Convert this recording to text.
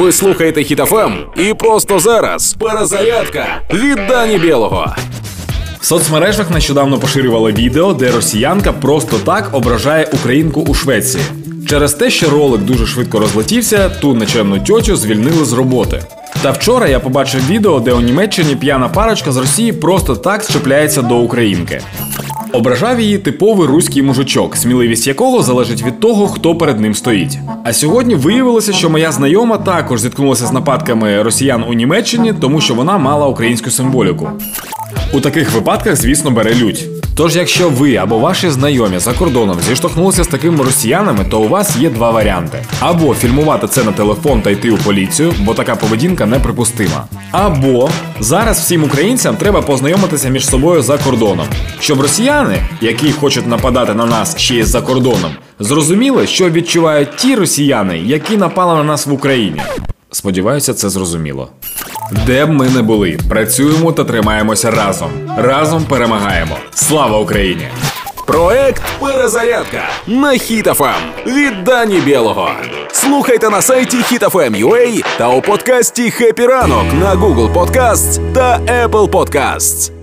Ви слухаєте Хітофем і просто зараз перезарядка від Дані Білого. В соцмережах нещодавно поширювали відео, де росіянка просто так ображає українку у Швеції. Через те, що ролик дуже швидко розлетівся, ту нечемну тьотю звільнили з роботи. Та вчора я побачив відео, де у Німеччині п'яна парочка з Росії просто так щепляється до українки. Ображав її типовий руський мужичок, сміливість якого залежить від того, хто перед ним стоїть. А сьогодні виявилося, що моя знайома також зіткнулася з нападками росіян у Німеччині, тому що вона мала українську символіку. У таких випадках, звісно, бере лють. Тож, якщо ви або ваші знайомі за кордоном зіштовхнулися з такими росіянами, то у вас є два варіанти: або фільмувати це на телефон та йти у поліцію, бо така поведінка неприпустима. Або зараз всім українцям треба познайомитися між собою за кордоном, щоб росіяни, які хочуть нападати на нас ще й за кордоном, зрозуміли, що відчувають ті росіяни, які напали на нас в Україні. Сподіваюся, це зрозуміло. Де б ми не були, працюємо та тримаємося разом. Разом перемагаємо. Слава Україні! Проект Перезарядка на Хітофем від Дані Білого. Слухайте на сайті HitFM.ua та у подкасті «Хеппі ранок» на Google Podcasts та Apple Podcasts.